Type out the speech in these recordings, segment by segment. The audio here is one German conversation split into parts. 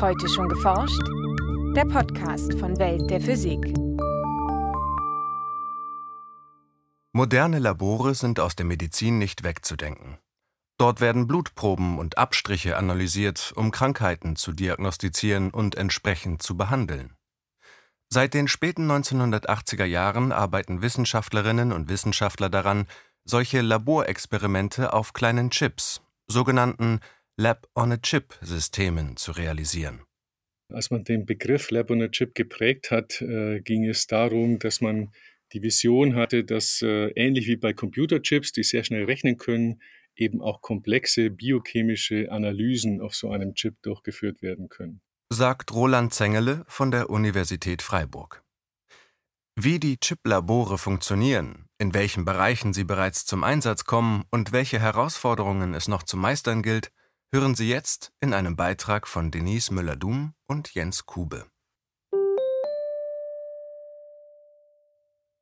Heute schon geforscht? Der Podcast von Welt der Physik. Moderne Labore sind aus der Medizin nicht wegzudenken. Dort werden Blutproben und Abstriche analysiert, um Krankheiten zu diagnostizieren und entsprechend zu behandeln. Seit den späten 1980er Jahren arbeiten Wissenschaftlerinnen und Wissenschaftler daran, solche Laborexperimente auf kleinen Chips, sogenannten Lab-on-a-Chip-Systemen zu realisieren. Als man den Begriff Lab on a Chip geprägt hat, äh, ging es darum, dass man die Vision hatte, dass äh, ähnlich wie bei Computerchips, die sehr schnell rechnen können, eben auch komplexe biochemische Analysen auf so einem Chip durchgeführt werden können. Sagt Roland Zengele von der Universität Freiburg. Wie die Chip-Labore funktionieren, in welchen Bereichen sie bereits zum Einsatz kommen und welche Herausforderungen es noch zu meistern gilt, hören Sie jetzt in einem Beitrag von Denise Müller-Dum und Jens Kube.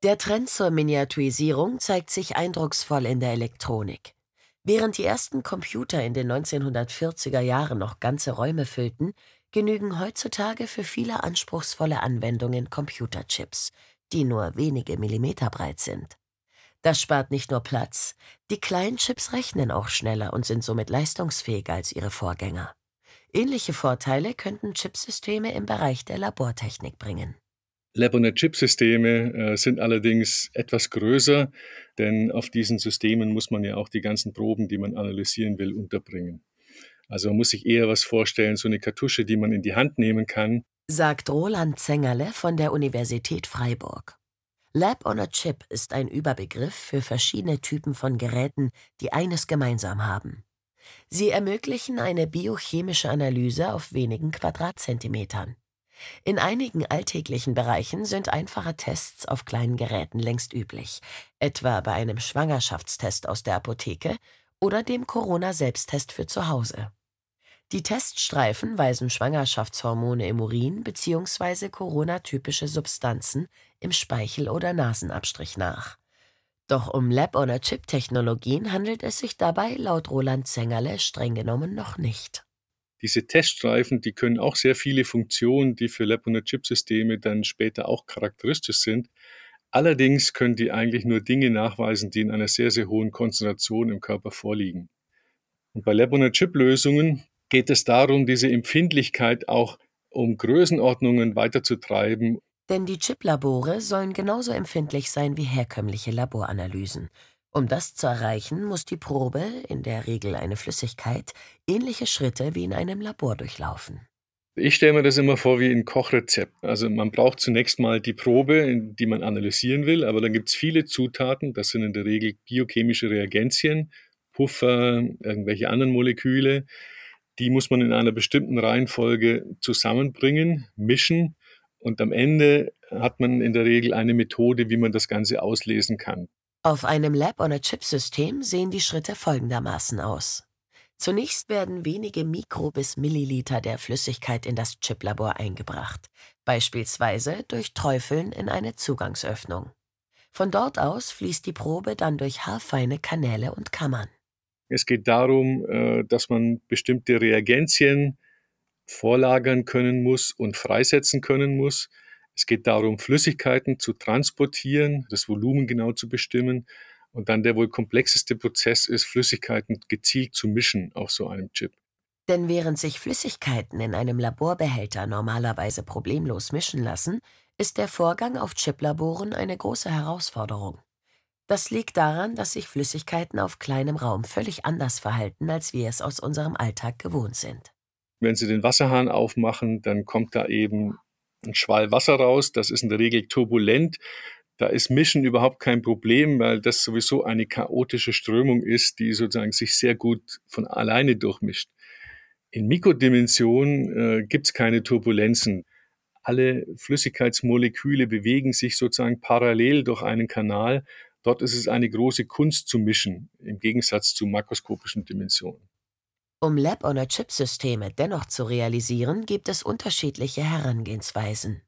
Der Trend zur Miniaturisierung zeigt sich eindrucksvoll in der Elektronik. Während die ersten Computer in den 1940er Jahren noch ganze Räume füllten, genügen heutzutage für viele anspruchsvolle Anwendungen Computerchips, die nur wenige Millimeter breit sind. Das spart nicht nur Platz, die kleinen Chips rechnen auch schneller und sind somit leistungsfähiger als ihre Vorgänger. Ähnliche Vorteile könnten Chipsysteme im Bereich der Labortechnik bringen. Lab-on-a-Chip-Systeme äh, sind allerdings etwas größer, denn auf diesen Systemen muss man ja auch die ganzen Proben, die man analysieren will, unterbringen. Also man muss sich eher was vorstellen, so eine Kartusche, die man in die Hand nehmen kann. Sagt Roland Zengerle von der Universität Freiburg. Lab on a Chip ist ein Überbegriff für verschiedene Typen von Geräten, die eines gemeinsam haben. Sie ermöglichen eine biochemische Analyse auf wenigen Quadratzentimetern. In einigen alltäglichen Bereichen sind einfache Tests auf kleinen Geräten längst üblich, etwa bei einem Schwangerschaftstest aus der Apotheke oder dem Corona-Selbsttest für zu Hause. Die Teststreifen weisen Schwangerschaftshormone im Urin bzw. Corona-typische Substanzen im Speichel- oder Nasenabstrich nach. Doch um Lab-on-a-Chip-Technologien handelt es sich dabei laut Roland Zengerle streng genommen noch nicht. Diese Teststreifen, die können auch sehr viele Funktionen, die für Lab-on-a-Chip-Systeme dann später auch charakteristisch sind. Allerdings können die eigentlich nur Dinge nachweisen, die in einer sehr, sehr hohen Konzentration im Körper vorliegen. Und bei Lab-on-a-Chip-Lösungen, geht es darum, diese Empfindlichkeit auch um Größenordnungen weiterzutreiben. Denn die Chip-Labore sollen genauso empfindlich sein wie herkömmliche Laboranalysen. Um das zu erreichen, muss die Probe, in der Regel eine Flüssigkeit, ähnliche Schritte wie in einem Labor durchlaufen. Ich stelle mir das immer vor wie ein Kochrezept. Also man braucht zunächst mal die Probe, die man analysieren will, aber dann gibt es viele Zutaten, das sind in der Regel biochemische Reagenzien, Puffer, irgendwelche anderen Moleküle, die muss man in einer bestimmten Reihenfolge zusammenbringen, mischen und am Ende hat man in der Regel eine Methode, wie man das Ganze auslesen kann. Auf einem Lab-on-a-Chip-System sehen die Schritte folgendermaßen aus. Zunächst werden wenige Mikro- bis Milliliter der Flüssigkeit in das Chiplabor eingebracht, beispielsweise durch Träufeln in eine Zugangsöffnung. Von dort aus fließt die Probe dann durch haarfeine Kanäle und Kammern. Es geht darum, äh, dass man bestimmte Reagenzien vorlagern können muss und freisetzen können muss. Es geht darum, Flüssigkeiten zu transportieren, das Volumen genau zu bestimmen. Und dann der wohl komplexeste Prozess ist, Flüssigkeiten gezielt zu mischen auf so einem Chip. Denn während sich Flüssigkeiten in einem Laborbehälter normalerweise problemlos mischen lassen, ist der Vorgang auf Chiplaboren eine große Herausforderung. Das liegt daran, dass sich Flüssigkeiten auf kleinem Raum völlig anders verhalten, als wir es aus unserem Alltag gewohnt sind. Wenn Sie den Wasserhahn aufmachen, dann kommt da eben ein Schwall Wasser raus. Das ist in der Regel turbulent. Da ist Mischen überhaupt kein Problem, weil das sowieso eine chaotische Strömung ist, die sozusagen sich sehr gut von alleine durchmischt. In Mikrodimensionen äh, gibt es keine Turbulenzen. Alle Flüssigkeitsmoleküle bewegen sich sozusagen parallel durch einen Kanal Dort ist es eine große Kunst zu mischen, im Gegensatz zu makroskopischen Dimensionen. Um Lab-on-a-Chip-Systeme dennoch zu realisieren, gibt es unterschiedliche Herangehensweisen.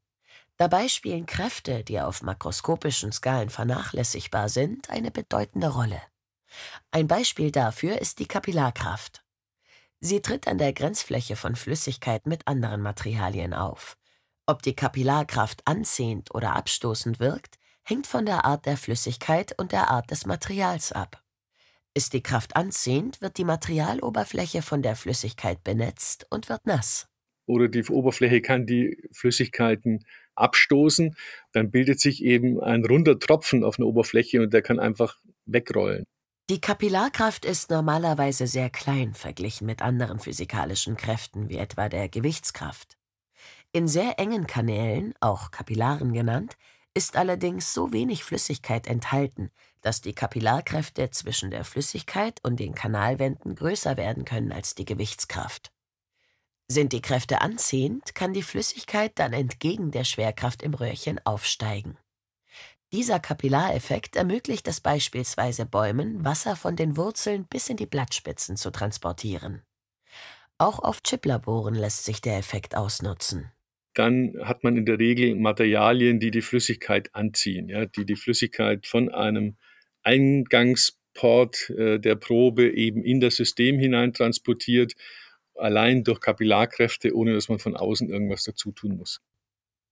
Dabei spielen Kräfte, die auf makroskopischen Skalen vernachlässigbar sind, eine bedeutende Rolle. Ein Beispiel dafür ist die Kapillarkraft. Sie tritt an der Grenzfläche von Flüssigkeit mit anderen Materialien auf. Ob die Kapillarkraft anziehend oder abstoßend wirkt, hängt von der Art der Flüssigkeit und der Art des Materials ab. Ist die Kraft anziehend, wird die Materialoberfläche von der Flüssigkeit benetzt und wird nass. Oder die Oberfläche kann die Flüssigkeiten abstoßen, dann bildet sich eben ein runder Tropfen auf einer Oberfläche und der kann einfach wegrollen. Die Kapillarkraft ist normalerweise sehr klein verglichen mit anderen physikalischen Kräften, wie etwa der Gewichtskraft. In sehr engen Kanälen, auch Kapillaren genannt, ist allerdings so wenig Flüssigkeit enthalten, dass die Kapillarkräfte zwischen der Flüssigkeit und den Kanalwänden größer werden können als die Gewichtskraft. Sind die Kräfte anziehend, kann die Flüssigkeit dann entgegen der Schwerkraft im Röhrchen aufsteigen. Dieser Kapillareffekt ermöglicht es beispielsweise Bäumen, Wasser von den Wurzeln bis in die Blattspitzen zu transportieren. Auch auf Chiplaboren lässt sich der Effekt ausnutzen dann hat man in der Regel Materialien, die die Flüssigkeit anziehen, ja, die die Flüssigkeit von einem Eingangsport äh, der Probe eben in das System hinein transportiert, allein durch Kapillarkräfte, ohne dass man von außen irgendwas dazu tun muss.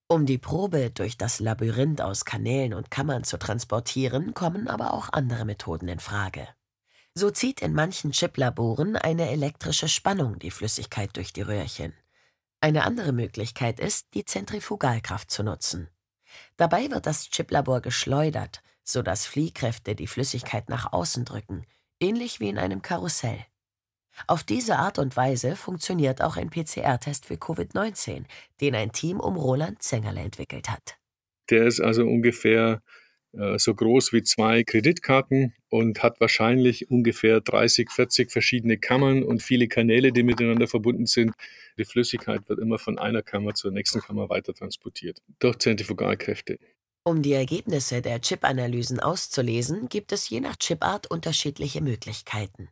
Um die Probe durch das Labyrinth aus Kanälen und Kammern zu transportieren, kommen aber auch andere Methoden in Frage. So zieht in manchen Chiplaboren eine elektrische Spannung die Flüssigkeit durch die Röhrchen. Eine andere Möglichkeit ist, die Zentrifugalkraft zu nutzen. Dabei wird das Chiplabor geschleudert, sodass Fliehkräfte die Flüssigkeit nach außen drücken, ähnlich wie in einem Karussell. Auf diese Art und Weise funktioniert auch ein PCR-Test für Covid-19, den ein Team um Roland Zengerle entwickelt hat. Der ist also ungefähr äh, so groß wie zwei Kreditkarten und hat wahrscheinlich ungefähr 30, 40 verschiedene Kammern und viele Kanäle, die miteinander verbunden sind. Die Flüssigkeit wird immer von einer Kammer zur nächsten Kammer weiter transportiert durch Zentrifugalkräfte. Um die Ergebnisse der Chip-Analysen auszulesen, gibt es je nach Chipart unterschiedliche Möglichkeiten.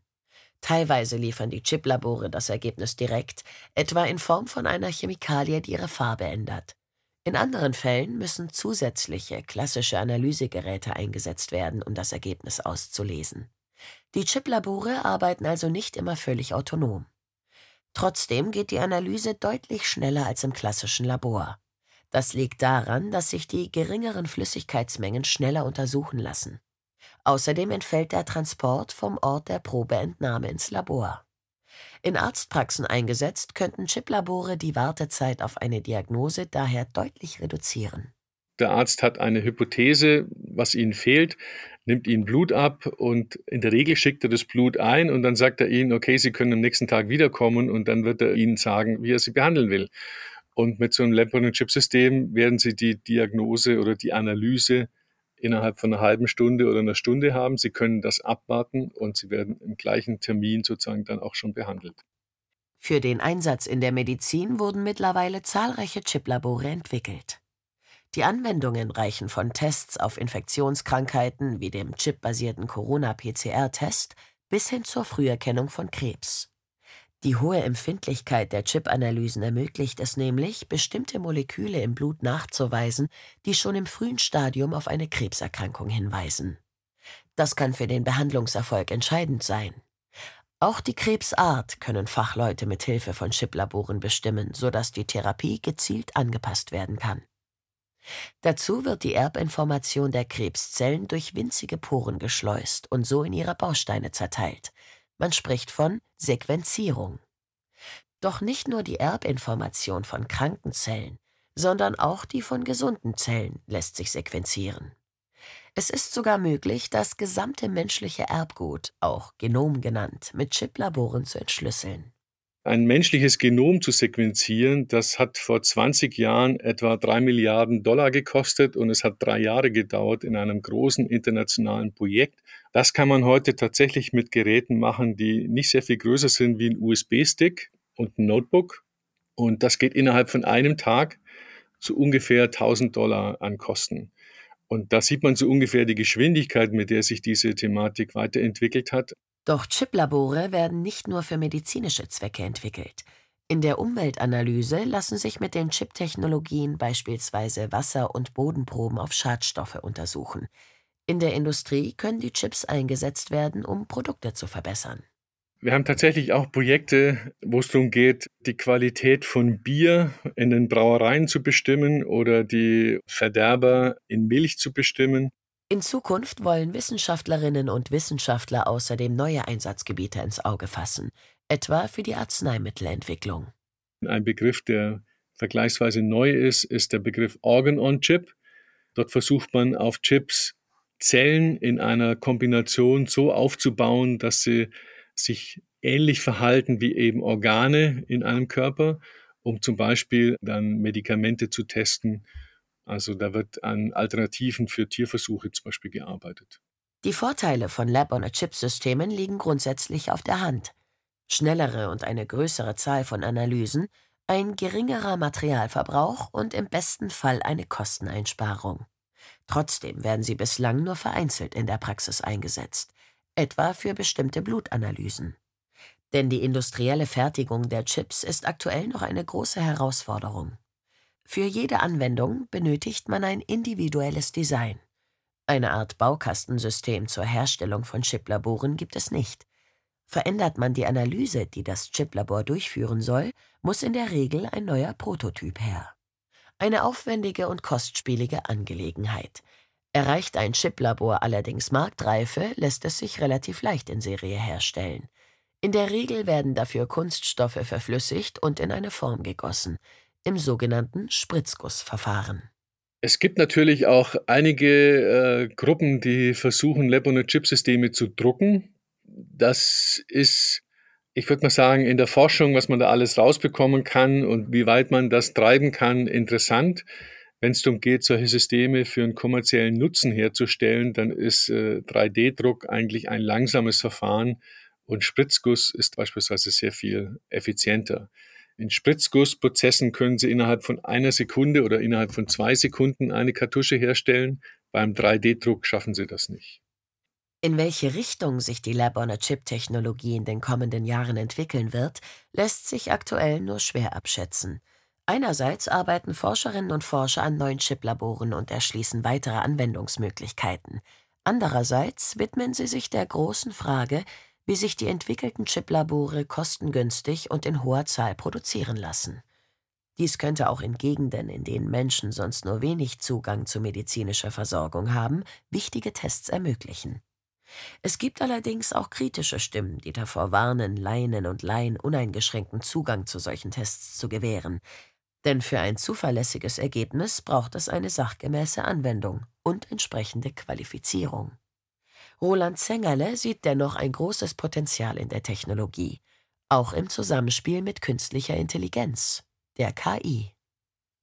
Teilweise liefern die Chiplabore das Ergebnis direkt, etwa in Form von einer Chemikalie, die ihre Farbe ändert. In anderen Fällen müssen zusätzliche klassische Analysegeräte eingesetzt werden, um das Ergebnis auszulesen. Die Chiplabore arbeiten also nicht immer völlig autonom. Trotzdem geht die Analyse deutlich schneller als im klassischen Labor. Das liegt daran, dass sich die geringeren Flüssigkeitsmengen schneller untersuchen lassen. Außerdem entfällt der Transport vom Ort der Probeentnahme ins Labor. In Arztpraxen eingesetzt, könnten Chiplabore die Wartezeit auf eine Diagnose daher deutlich reduzieren. Der Arzt hat eine Hypothese, was ihnen fehlt, nimmt ihnen Blut ab und in der Regel schickt er das Blut ein und dann sagt er ihnen, okay, Sie können am nächsten Tag wiederkommen und dann wird er ihnen sagen, wie er sie behandeln will. Und mit so einem Lab-on-Chip-System werden Sie die Diagnose oder die Analyse innerhalb von einer halben Stunde oder einer Stunde haben. Sie können das abwarten und Sie werden im gleichen Termin sozusagen dann auch schon behandelt. Für den Einsatz in der Medizin wurden mittlerweile zahlreiche Chiplabore entwickelt. Die Anwendungen reichen von Tests auf Infektionskrankheiten wie dem chipbasierten Corona-PCR-Test bis hin zur Früherkennung von Krebs. Die hohe Empfindlichkeit der Chip-Analysen ermöglicht es nämlich, bestimmte Moleküle im Blut nachzuweisen, die schon im frühen Stadium auf eine Krebserkrankung hinweisen. Das kann für den Behandlungserfolg entscheidend sein. Auch die Krebsart können Fachleute mit Hilfe von Chiplaboren bestimmen, sodass die Therapie gezielt angepasst werden kann. Dazu wird die Erbinformation der Krebszellen durch winzige Poren geschleust und so in ihre Bausteine zerteilt, man spricht von Sequenzierung. Doch nicht nur die Erbinformation von kranken Zellen, sondern auch die von gesunden Zellen lässt sich sequenzieren. Es ist sogar möglich, das gesamte menschliche Erbgut, auch Genom genannt, mit Chiplaboren zu entschlüsseln. Ein menschliches Genom zu sequenzieren, das hat vor 20 Jahren etwa drei Milliarden Dollar gekostet und es hat drei Jahre gedauert in einem großen internationalen Projekt. Das kann man heute tatsächlich mit Geräten machen, die nicht sehr viel größer sind wie ein USB-Stick und ein Notebook. Und das geht innerhalb von einem Tag zu ungefähr 1000 Dollar an Kosten. Und da sieht man so ungefähr die Geschwindigkeit, mit der sich diese Thematik weiterentwickelt hat. Doch Chiplabore werden nicht nur für medizinische Zwecke entwickelt. In der Umweltanalyse lassen sich mit den Chip-Technologien beispielsweise Wasser- und Bodenproben auf Schadstoffe untersuchen. In der Industrie können die Chips eingesetzt werden, um Produkte zu verbessern. Wir haben tatsächlich auch Projekte, wo es darum geht, die Qualität von Bier in den Brauereien zu bestimmen oder die Verderber in Milch zu bestimmen. In Zukunft wollen Wissenschaftlerinnen und Wissenschaftler außerdem neue Einsatzgebiete ins Auge fassen, etwa für die Arzneimittelentwicklung. Ein Begriff, der vergleichsweise neu ist, ist der Begriff Organ on Chip. Dort versucht man auf Chips Zellen in einer Kombination so aufzubauen, dass sie sich ähnlich verhalten wie eben Organe in einem Körper, um zum Beispiel dann Medikamente zu testen. Also da wird an Alternativen für Tierversuche zum Beispiel gearbeitet. Die Vorteile von Lab-on-a-Chip-Systemen liegen grundsätzlich auf der Hand. Schnellere und eine größere Zahl von Analysen, ein geringerer Materialverbrauch und im besten Fall eine Kosteneinsparung. Trotzdem werden sie bislang nur vereinzelt in der Praxis eingesetzt etwa für bestimmte Blutanalysen. Denn die industrielle Fertigung der Chips ist aktuell noch eine große Herausforderung. Für jede Anwendung benötigt man ein individuelles Design. Eine Art Baukastensystem zur Herstellung von Chiplaboren gibt es nicht. Verändert man die Analyse, die das Chiplabor durchführen soll, muss in der Regel ein neuer Prototyp her. Eine aufwendige und kostspielige Angelegenheit, Erreicht ein Chiplabor allerdings Marktreife, lässt es sich relativ leicht in Serie herstellen. In der Regel werden dafür Kunststoffe verflüssigt und in eine Form gegossen, im sogenannten Spritzgussverfahren. Es gibt natürlich auch einige äh, Gruppen, die versuchen, Lab-on-a-Chip-Systeme zu drucken. Das ist, ich würde mal sagen, in der Forschung, was man da alles rausbekommen kann und wie weit man das treiben kann, interessant. Wenn es darum geht, solche Systeme für einen kommerziellen Nutzen herzustellen, dann ist äh, 3D-Druck eigentlich ein langsames Verfahren und Spritzguss ist beispielsweise sehr viel effizienter. In Spritzgussprozessen können Sie innerhalb von einer Sekunde oder innerhalb von zwei Sekunden eine Kartusche herstellen. Beim 3D-Druck schaffen Sie das nicht. In welche Richtung sich die Lab-on-a-Chip-Technologie in den kommenden Jahren entwickeln wird, lässt sich aktuell nur schwer abschätzen. Einerseits arbeiten Forscherinnen und Forscher an neuen Chiplaboren und erschließen weitere Anwendungsmöglichkeiten. Andererseits widmen sie sich der großen Frage, wie sich die entwickelten Chiplabore kostengünstig und in hoher Zahl produzieren lassen. Dies könnte auch in Gegenden, in denen Menschen sonst nur wenig Zugang zu medizinischer Versorgung haben, wichtige Tests ermöglichen. Es gibt allerdings auch kritische Stimmen, die davor warnen, Leinen und Laien uneingeschränkten Zugang zu solchen Tests zu gewähren, denn für ein zuverlässiges Ergebnis braucht es eine sachgemäße Anwendung und entsprechende Qualifizierung. Roland Zengerle sieht dennoch ein großes Potenzial in der Technologie, auch im Zusammenspiel mit künstlicher Intelligenz, der KI.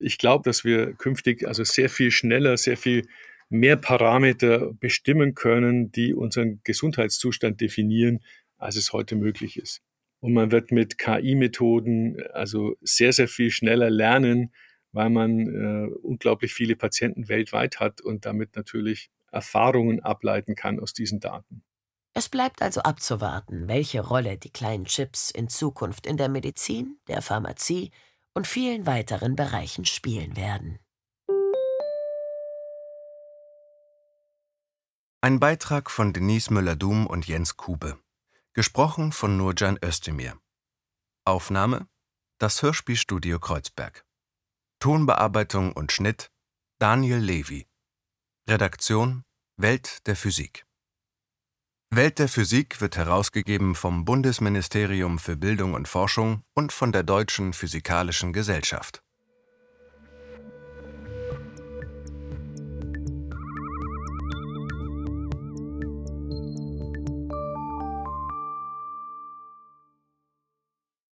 Ich glaube, dass wir künftig also sehr viel schneller, sehr viel mehr Parameter bestimmen können, die unseren Gesundheitszustand definieren, als es heute möglich ist. Und man wird mit KI-Methoden also sehr, sehr viel schneller lernen, weil man äh, unglaublich viele Patienten weltweit hat und damit natürlich Erfahrungen ableiten kann aus diesen Daten. Es bleibt also abzuwarten, welche Rolle die kleinen Chips in Zukunft in der Medizin, der Pharmazie und vielen weiteren Bereichen spielen werden. Ein Beitrag von Denise Müller-Dum und Jens Kube. Gesprochen von Nurcan Özdemir. Aufnahme: Das Hörspielstudio Kreuzberg. Tonbearbeitung und Schnitt: Daniel Levy. Redaktion: Welt der Physik. Welt der Physik wird herausgegeben vom Bundesministerium für Bildung und Forschung und von der Deutschen Physikalischen Gesellschaft